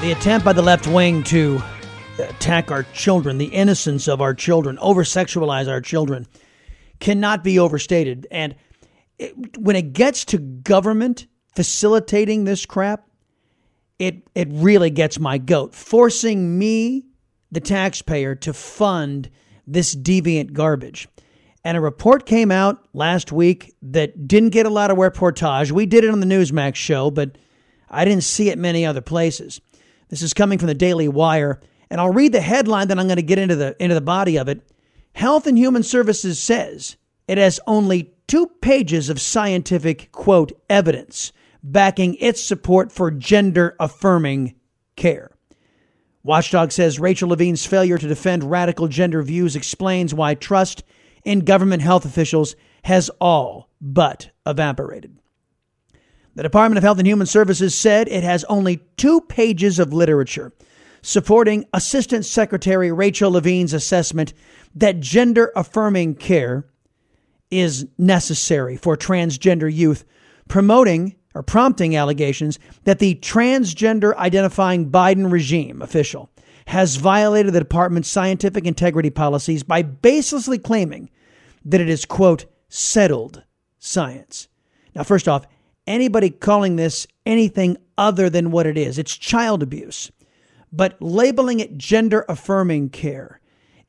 The attempt by the left wing to attack our children, the innocence of our children, over sexualize our children, cannot be overstated. And it, when it gets to government facilitating this crap, it, it really gets my goat, forcing me, the taxpayer, to fund this deviant garbage. And a report came out last week that didn't get a lot of reportage. We did it on the Newsmax show, but I didn't see it many other places. This is coming from the Daily Wire, and I'll read the headline, then I'm going to get into the into the body of it. Health and Human Services says it has only two pages of scientific quote evidence backing its support for gender affirming care. Watchdog says Rachel Levine's failure to defend radical gender views explains why trust in government health officials has all but evaporated. The Department of Health and Human Services said it has only two pages of literature supporting Assistant Secretary Rachel Levine's assessment that gender affirming care is necessary for transgender youth, promoting or prompting allegations that the transgender identifying Biden regime official has violated the department's scientific integrity policies by baselessly claiming that it is, quote, settled science. Now, first off, anybody calling this anything other than what it is. It's child abuse. But labeling it gender affirming care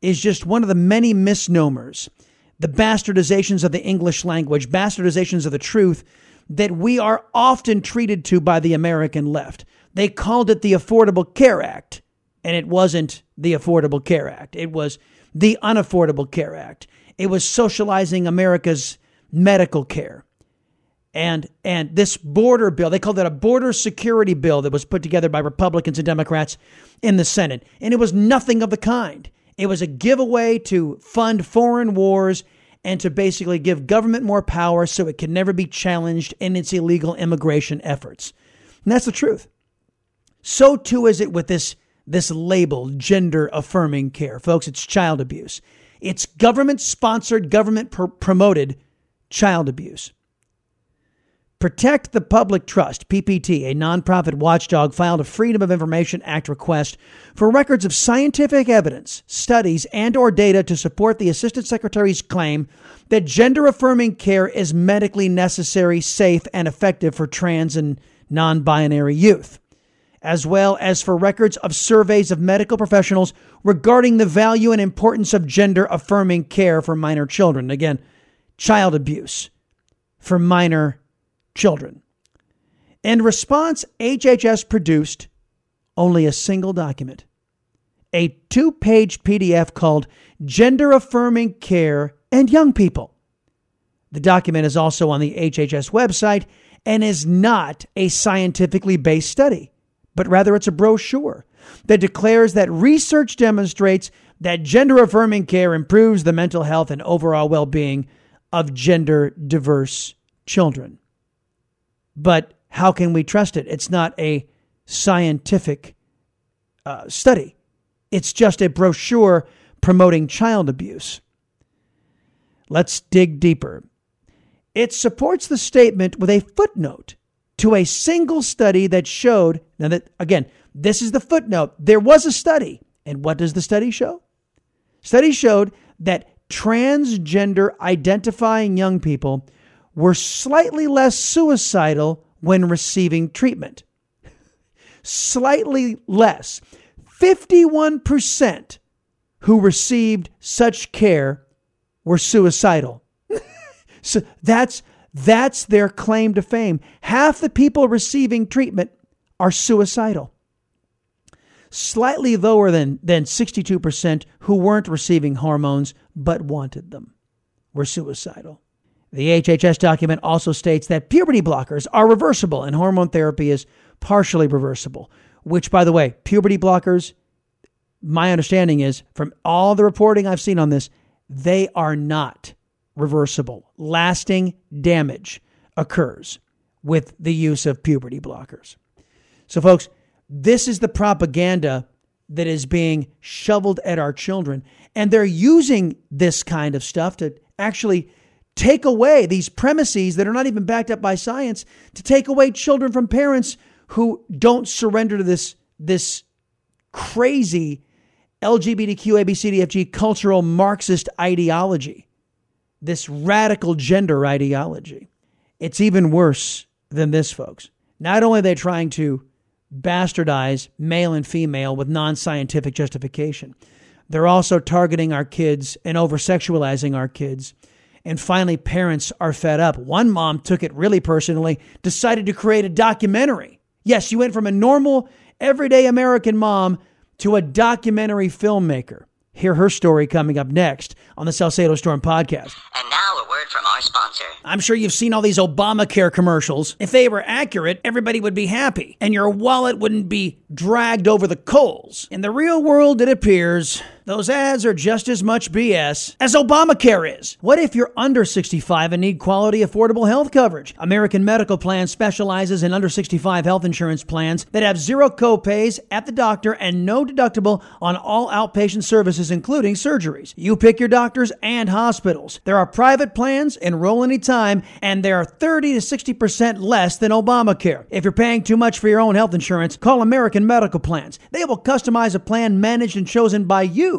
is just one of the many misnomers, the bastardizations of the English language, bastardizations of the truth that we are often treated to by the American left. They called it the Affordable Care Act, and it wasn't the Affordable Care Act. It was the Unaffordable Care Act. It was socializing America's medical care and and this border bill they called it a border security bill that was put together by republicans and democrats in the senate. And it was nothing of the kind. It was a giveaway to fund foreign wars and to basically give government more power so it can never be challenged in its illegal immigration efforts. And that's the truth. So too is it with this this label gender affirming care. Folks it's child abuse. It's government sponsored government pr- promoted child abuse Protect the Public Trust, PPT, a nonprofit watchdog, filed a Freedom of Information Act request for records of scientific evidence, studies, and or data to support the Assistant Secretary's claim that gender-affirming care is medically necessary, safe, and effective for trans and non-binary youth, as well as for records of surveys of medical professionals regarding the value and importance of gender-affirming care for minor children. Again, child abuse for minor children. In response, HHS produced only a single document a two page PDF called Gender Affirming Care and Young People. The document is also on the HHS website and is not a scientifically based study, but rather it's a brochure that declares that research demonstrates that gender affirming care improves the mental health and overall well being of gender diverse children. But how can we trust it? It's not a scientific uh, study, it's just a brochure promoting child abuse. Let's dig deeper. It supports the statement with a footnote to a single study that showed, now that again, this is the footnote. There was a study. And what does the study show? Study showed that transgender identifying young people were slightly less suicidal when receiving treatment. slightly less. 51% who received such care were suicidal. so that's that's their claim to fame. Half the people receiving treatment are suicidal. Slightly lower than, than 62% who weren't receiving hormones but wanted them. were suicidal. The HHS document also states that puberty blockers are reversible and hormone therapy is partially reversible, which, by the way, puberty blockers, my understanding is from all the reporting I've seen on this, they are not reversible. Lasting damage occurs with the use of puberty blockers. So, folks, this is the propaganda that is being shoveled at our children. And they're using this kind of stuff to actually take away these premises that are not even backed up by science to take away children from parents who don't surrender to this, this crazy LGBTQ, ABCDFG cultural Marxist ideology, this radical gender ideology. It's even worse than this, folks. Not only are they trying to bastardize male and female with non scientific justification, they're also targeting our kids and over sexualizing our kids. And finally, parents are fed up. One mom took it really personally, decided to create a documentary. Yes, you went from a normal, everyday American mom to a documentary filmmaker. Hear her story coming up next on the Salcedo Storm podcast. And now a word from our sponsor. I'm sure you've seen all these Obamacare commercials. If they were accurate, everybody would be happy, and your wallet wouldn't be dragged over the coals. In the real world, it appears those ads are just as much BS as Obamacare is. What if you're under 65 and need quality, affordable health coverage? American Medical Plan specializes in under 65 health insurance plans that have zero copays at the doctor and no deductible on all outpatient services, including surgeries. You pick your doctors and hospitals. There are private plans, enroll anytime, and they are 30 to 60% less than Obamacare. If you're paying too much for your own health insurance, call American Medical Plans. They will customize a plan managed and chosen by you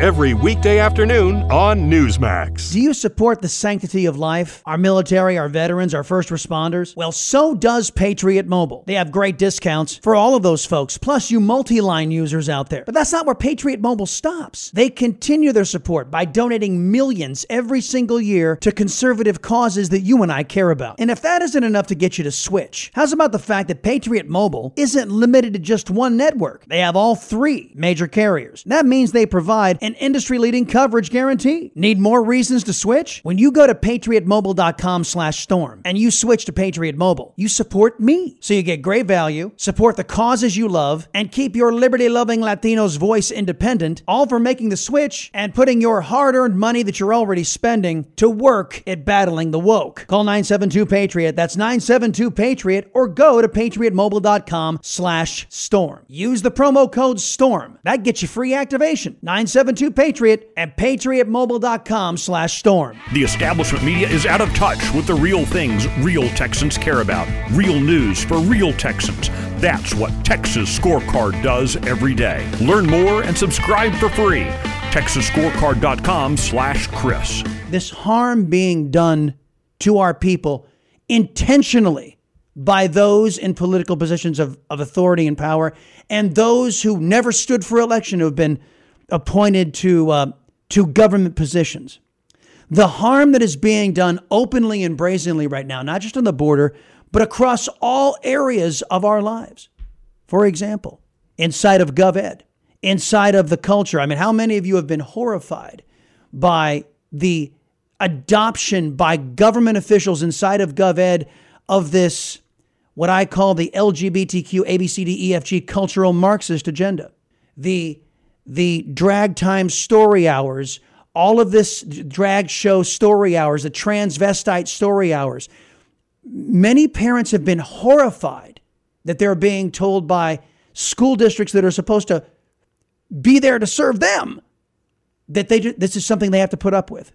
every weekday afternoon on Newsmax. Do you support the sanctity of life? Our military, our veterans, our first responders? Well, so does Patriot Mobile. They have great discounts for all of those folks, plus you multi line users out there. But that's not where Patriot Mobile stops. They continue their support by donating millions every single year to conservative causes that you and I care about. And if that isn't enough to get you to switch, how's about the fact that Patriot Mobile isn't limited to just one network? They have all three major carriers. That means they provide an industry leading coverage guarantee. Need more reasons to switch? When you go to patriotmobile.com slash storm and you switch to Patriot Mobile, you support me. So you get great value, support the causes you love, and keep your liberty loving Latino's voice independent, all for making the switch and putting your hard earned money that you're already spending to work at battling the woke. Call 972 Patriot. That's 972 Patriot or go to patriotmobile.com slash storm. Use the promo code STORM. That gets you free activation. 972 Patriot at patriotmobile.com slash storm. The establishment media is out of touch with the real things real Texans care about. Real news for real Texans. That's what Texas Scorecard does every day. Learn more and subscribe for free. TexasScorecard.com slash Chris. This harm being done to our people intentionally by those in political positions of, of authority and power and those who never stood for election who have been appointed to, uh, to government positions. The harm that is being done openly and brazenly right now, not just on the border, but across all areas of our lives. For example, inside of GovEd, inside of the culture. I mean, how many of you have been horrified by the adoption by government officials inside of GovEd of this, what I call the LGBTQ ABCDEFG cultural Marxist agenda? The the drag time story hours, all of this drag show story hours, the transvestite story hours. Many parents have been horrified that they're being told by school districts that are supposed to be there to serve them that they this is something they have to put up with.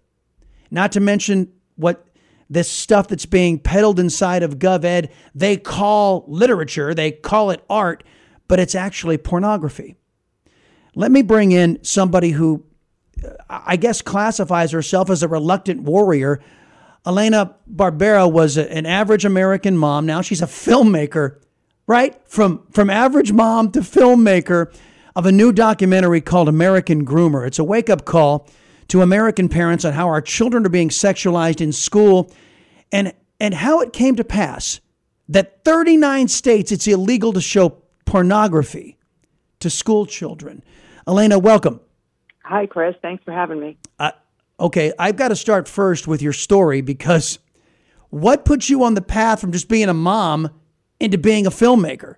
Not to mention what this stuff that's being peddled inside of GovEd, they call literature, they call it art, but it's actually pornography. Let me bring in somebody who uh, I guess classifies herself as a reluctant warrior. Elena Barbera was an average American mom. Now she's a filmmaker, right? From from average mom to filmmaker of a new documentary called American Groomer. It's a wake-up call to American parents on how our children are being sexualized in school and and how it came to pass that 39 states it's illegal to show pornography to school children. Elena, welcome. Hi, Chris. Thanks for having me. Uh, okay, I've got to start first with your story because what put you on the path from just being a mom into being a filmmaker?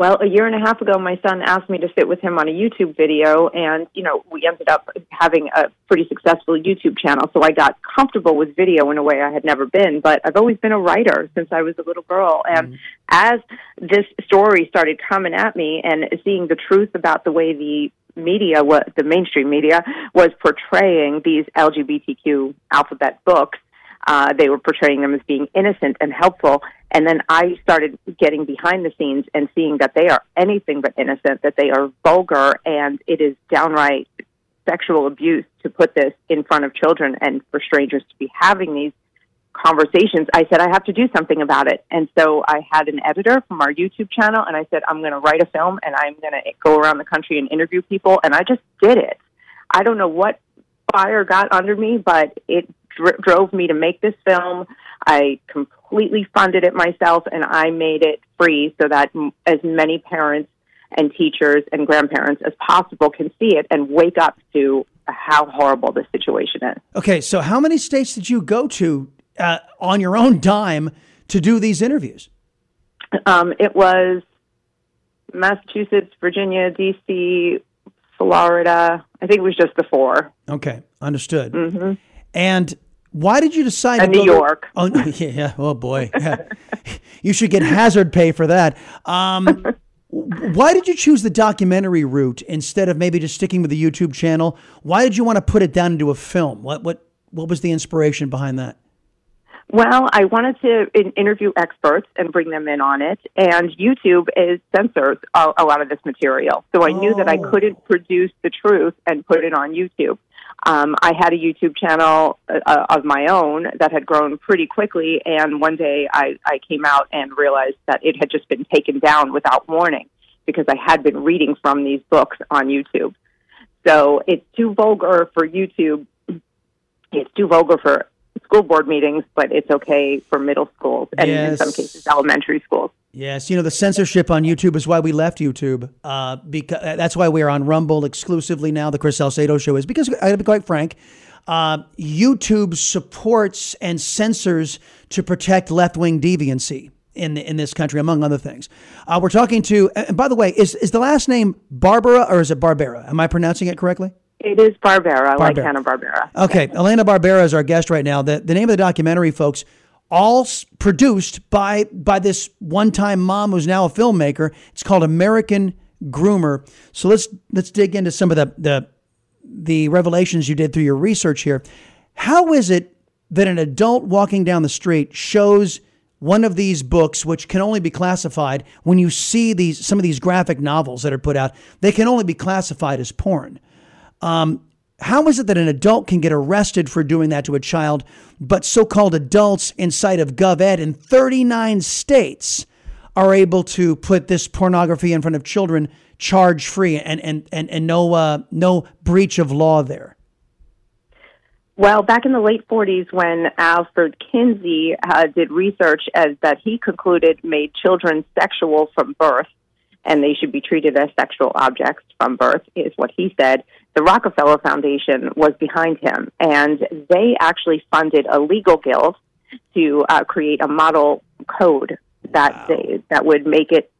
Well, a year and a half ago, my son asked me to sit with him on a YouTube video, and you know, we ended up having a pretty successful YouTube channel. So I got comfortable with video in a way I had never been. But I've always been a writer since I was a little girl, and mm-hmm. as this story started coming at me, and seeing the truth about the way the media, what the mainstream media was portraying these LGBTQ alphabet books, uh, they were portraying them as being innocent and helpful. And then I started getting behind the scenes and seeing that they are anything but innocent, that they are vulgar, and it is downright sexual abuse to put this in front of children and for strangers to be having these conversations. I said, I have to do something about it. And so I had an editor from our YouTube channel, and I said, I'm going to write a film and I'm going to go around the country and interview people. And I just did it. I don't know what fire got under me, but it dr- drove me to make this film. I completely funded it myself and I made it free so that m- as many parents and teachers and grandparents as possible can see it and wake up to how horrible the situation is. Okay, so how many states did you go to uh, on your own dime to do these interviews? Um, it was Massachusetts, Virginia, D.C., Florida. I think it was just the four. Okay, understood. Mm-hmm. And why did you decide and New York? To, oh yeah, oh boy, yeah. you should get hazard pay for that. Um, why did you choose the documentary route instead of maybe just sticking with the YouTube channel? Why did you want to put it down into a film? What what what was the inspiration behind that? Well, I wanted to interview experts and bring them in on it, and YouTube is censors a, a lot of this material. So I oh. knew that I oh. couldn't produce the truth and put it on YouTube. Um, I had a YouTube channel uh, of my own that had grown pretty quickly, and one day I, I came out and realized that it had just been taken down without warning because I had been reading from these books on YouTube. So it's too vulgar for YouTube. It's too vulgar for school board meetings, but it's okay for middle schools and yes. in some cases elementary schools. Yes, you know the censorship on YouTube is why we left YouTube. Uh, because uh, that's why we're on Rumble exclusively now. The Chris Salcedo Show is because I got to be quite frank. Uh, YouTube supports and censors to protect left wing deviancy in the, in this country, among other things. Uh, we're talking to, and by the way, is is the last name Barbara or is it Barbera? Am I pronouncing it correctly? It is Barbera, Barbera. like Hanna Barbera. Okay, Elena Barbera is our guest right now. The the name of the documentary, folks, all produced by by this one-time mom who's now a filmmaker. It's called American Groomer. So let's let's dig into some of the the the revelations you did through your research here. How is it that an adult walking down the street shows one of these books, which can only be classified when you see these some of these graphic novels that are put out, they can only be classified as porn. Um, how is it that an adult can get arrested for doing that to a child, but so called adults inside of GovEd in 39 states are able to put this pornography in front of children charge free and, and, and, and no, uh, no breach of law there? Well, back in the late 40s, when Alfred Kinsey uh, did research as that he concluded made children sexual from birth, and they should be treated as sexual objects from birth, is what he said. The Rockefeller Foundation was behind him, and they actually funded a legal guild to uh, create a model code that wow. they, that would make it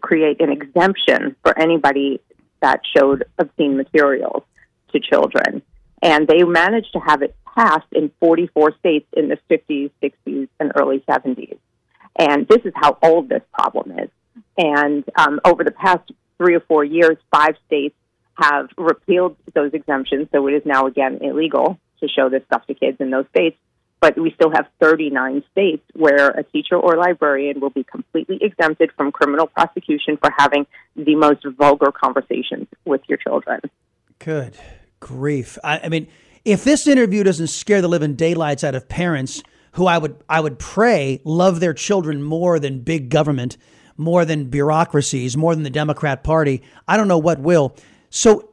create an exemption for anybody that showed obscene materials to children. And they managed to have it passed in 44 states in the 50s, 60s, and early 70s. And this is how old this problem is. And um, over the past three or four years, five states have repealed those exemptions, so it is now again illegal to show this stuff to kids in those states. But we still have 39 states where a teacher or librarian will be completely exempted from criminal prosecution for having the most vulgar conversations with your children. Good grief. I, I mean, if this interview doesn't scare the living daylights out of parents who I would I would pray love their children more than big government more than bureaucracies, more than the Democrat Party. I don't know what will. So,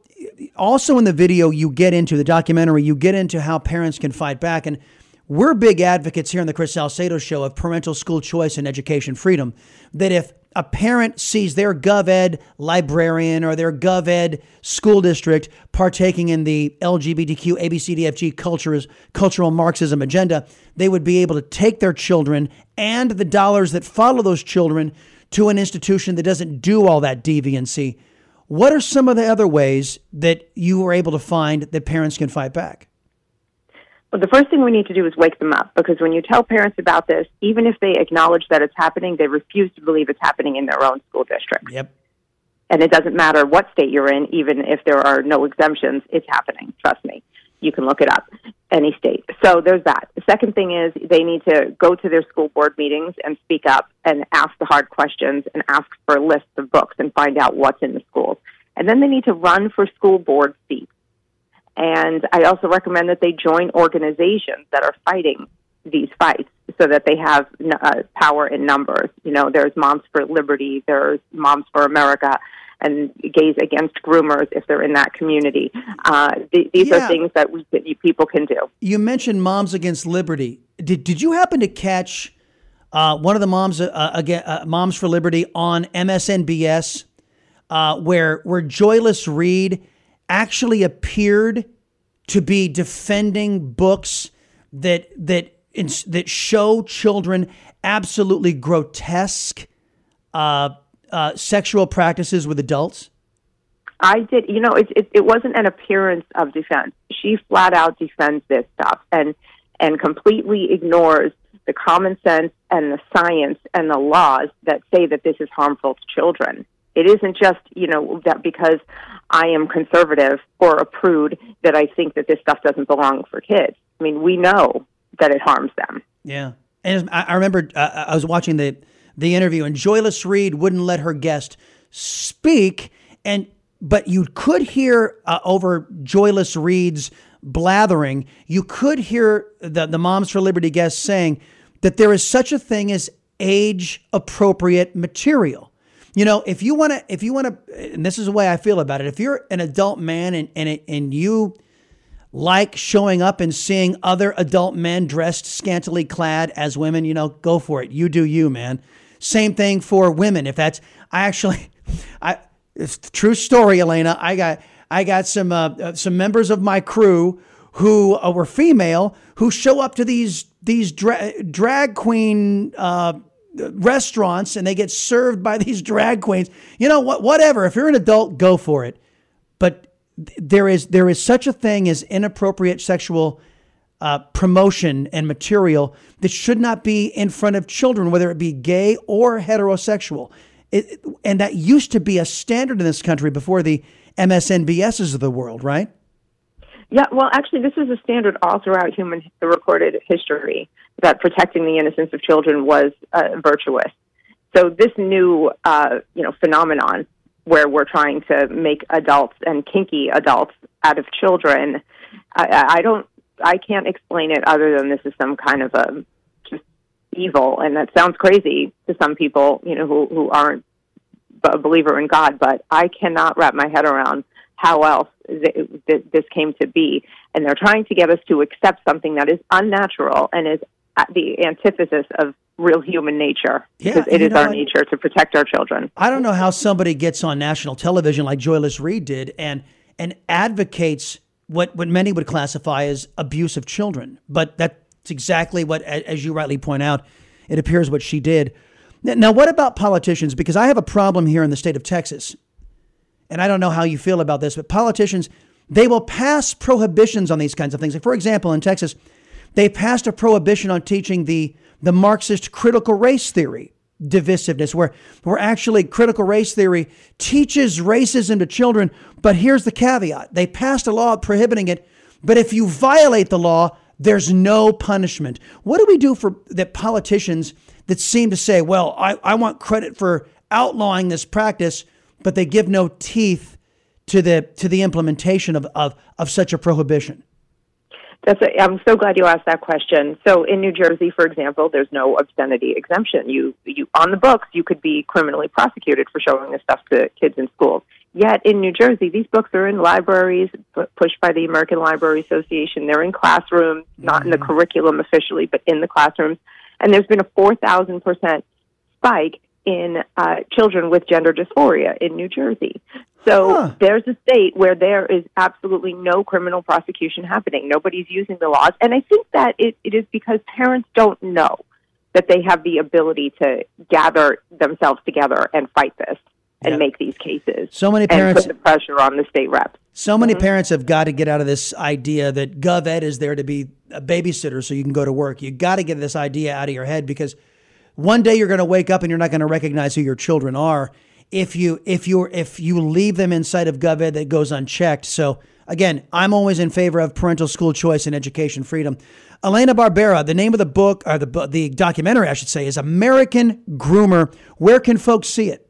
also in the video, you get into the documentary, you get into how parents can fight back. And we're big advocates here on the Chris Salcedo Show of parental school choice and education freedom. That if a parent sees their GovEd librarian or their GovEd school district partaking in the LGBTQ ABCDFG cultures, cultural Marxism agenda, they would be able to take their children and the dollars that follow those children to an institution that doesn't do all that deviancy. What are some of the other ways that you were able to find that parents can fight back? Well, the first thing we need to do is wake them up because when you tell parents about this, even if they acknowledge that it's happening, they refuse to believe it's happening in their own school district. Yep. And it doesn't matter what state you're in, even if there are no exemptions, it's happening. Trust me. You can look it up, any state. So there's that. The second thing is they need to go to their school board meetings and speak up and ask the hard questions and ask for lists of books and find out what's in the schools. And then they need to run for school board seats. And I also recommend that they join organizations that are fighting these fights so that they have uh, power in numbers. You know, there's Moms for Liberty, there's Moms for America, and Gays Against Groomers if they're in that community. Uh, th- these Yeah. are things that, we, that people can do. You mentioned Moms Against Liberty. Did did you happen to catch uh, one of the moms uh, again, uh, Moms for Liberty on MSNBS, uh, where where Joyless Reid actually appeared to be defending books that that that show children absolutely grotesque uh, uh, sexual practices with adults? I did. You know, it, it it wasn't an appearance of defense. She flat out defends this stuff and and completely ignores the common sense and the science and the laws that say that this is harmful to children. It isn't just you know that because I am conservative or a prude that I think that this stuff doesn't belong for kids. I mean, we know that it harms them. Yeah, and I, I remember uh, I was watching the the interview, and Joyless Reid wouldn't let her guest speak, and but you could hear uh, over Joyless Reid's blathering, you could hear the the Moms for Liberty guest saying that there is such a thing as age appropriate material. You know, if you want to, if you want to, and this is the way I feel about it. If you're an adult man and and and you like showing up and seeing other adult men dressed scantily clad as women, you know, go for it. You do you, man. Same thing for women. If that's, I actually, I, it's true story, Elena. I got, I got some, uh, uh, some members of my crew who uh, were female who show up to these, these dra- drag queen, uh, restaurants and they get served by these drag queens. You know what? Whatever. If you're an adult, go for it. But there is there is such a thing as inappropriate sexual uh, promotion and material that should not be in front of children, whether it be gay or heterosexual. It, and that used to be a standard in this country before the MSNBSs of the world, right? Yeah, well, actually, this is a standard all throughout human recorded history that protecting the innocence of children was uh, virtuous. So this new, uh, you know, phenomenon where we're trying to make adults and kinky adults out of children, I, I don't, I can't explain it other than this is some kind of a just evil, and that sounds crazy to some people, you know, who who aren't a believer in God, but I cannot wrap my head around how else th- th- this came to be. And they're trying to get us to accept something that is unnatural and is the antithesis of real human nature. Yeah, because it is know our nature to protect our children. I don't know how somebody gets on national television like Joyless Reid did and and advocates what what many would classify as abuse of children, but that's exactly what, as you rightly point out, it appears what she did. Now, what about politicians? Because I have a problem here in the state of Texas, and I don't know how you feel about this, but politicians they will pass prohibitions on these kinds of things. Like for example, in Texas, they passed a prohibition on teaching the the Marxist critical race theory divisiveness, where where actually critical race theory teaches racism to children. But here's the caveat: they passed a law prohibiting it, but if you violate the law, there's no punishment. What do we do for that politicians that seem to say, well, I, I want credit for outlawing this practice, but they give no teeth to the to the implementation of, of, of such a prohibition? That's a, I'm so glad you asked that question. So in New Jersey, for example, there's no obscenity exemption. You, you on the books, you could be criminally prosecuted for showing this stuff to kids in schools. Yet in New Jersey, these books are in libraries pu- pushed by the American Library Association. They're in classrooms, not in the curriculum officially, but in the classrooms. And there's been a 4,000% spike in uh, children with gender dysphoria in New Jersey. So there's a state where there is absolutely no criminal prosecution happening. Nobody's using the laws. And I think that it, it is because parents don't know that they have the ability to gather themselves together and fight this and Yep. make these cases. So many and parents- put the pressure on the state reps. So many mm-hmm. parents have got to get out of this idea that gov ed is there to be a babysitter so you can go to work. You got to get this idea out of your head because one day you're going to wake up and you're not going to recognize who your children are if you if you if you leave them inside of GovEd that goes unchecked. So again, I'm always in favor of parental school choice and education freedom. Elena Barbera, the name of the book or the the documentary I should say is American Groomer. Where can folks see it?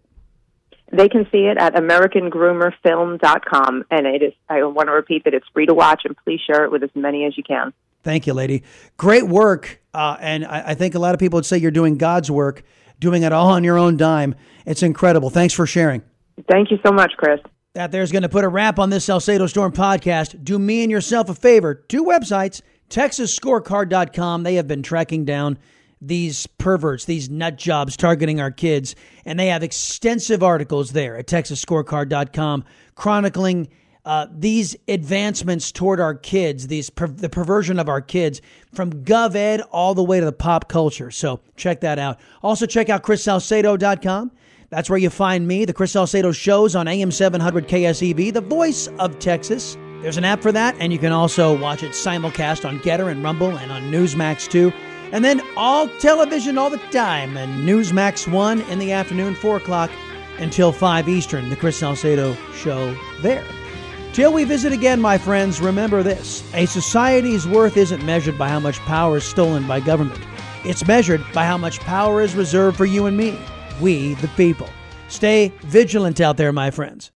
They can see it at AmericanGroomerFilm.com. And it is, I want to repeat that it's free to watch and please share it with as many as you can. Thank you, lady. Great work. Uh, and I, I think a lot of people would say you're doing God's work, doing it all on your own dime. It's incredible. Thanks for sharing. Thank you so much, Chris. That there's going to put a wrap on this Salcedo Storm podcast. Do me and yourself a favor. Two websites, TexasScorecard.com. They have been tracking down these perverts, these nut jobs targeting our kids, and they have extensive articles there at TexasScorecard.com chronicling uh, these advancements toward our kids, these per- the perversion of our kids from GovEd all the way to the pop culture. So check that out. Also check out ChrisSalcedo.com. That's where you find me, the Chris Salcedo shows on AM 700 KSEV, E the voice of Texas. There's an app for that, and you can also watch it simulcast on GETTR and Rumble and on Newsmax too. And then all television all the time, and Newsmax 1 in the afternoon, 4 o'clock until 5 Eastern, the Chris Salcedo show there. Till we visit again, my friends, remember this a society's worth isn't measured by how much power is stolen by government, it's measured by how much power is reserved for you and me, we the people. Stay vigilant out there, my friends.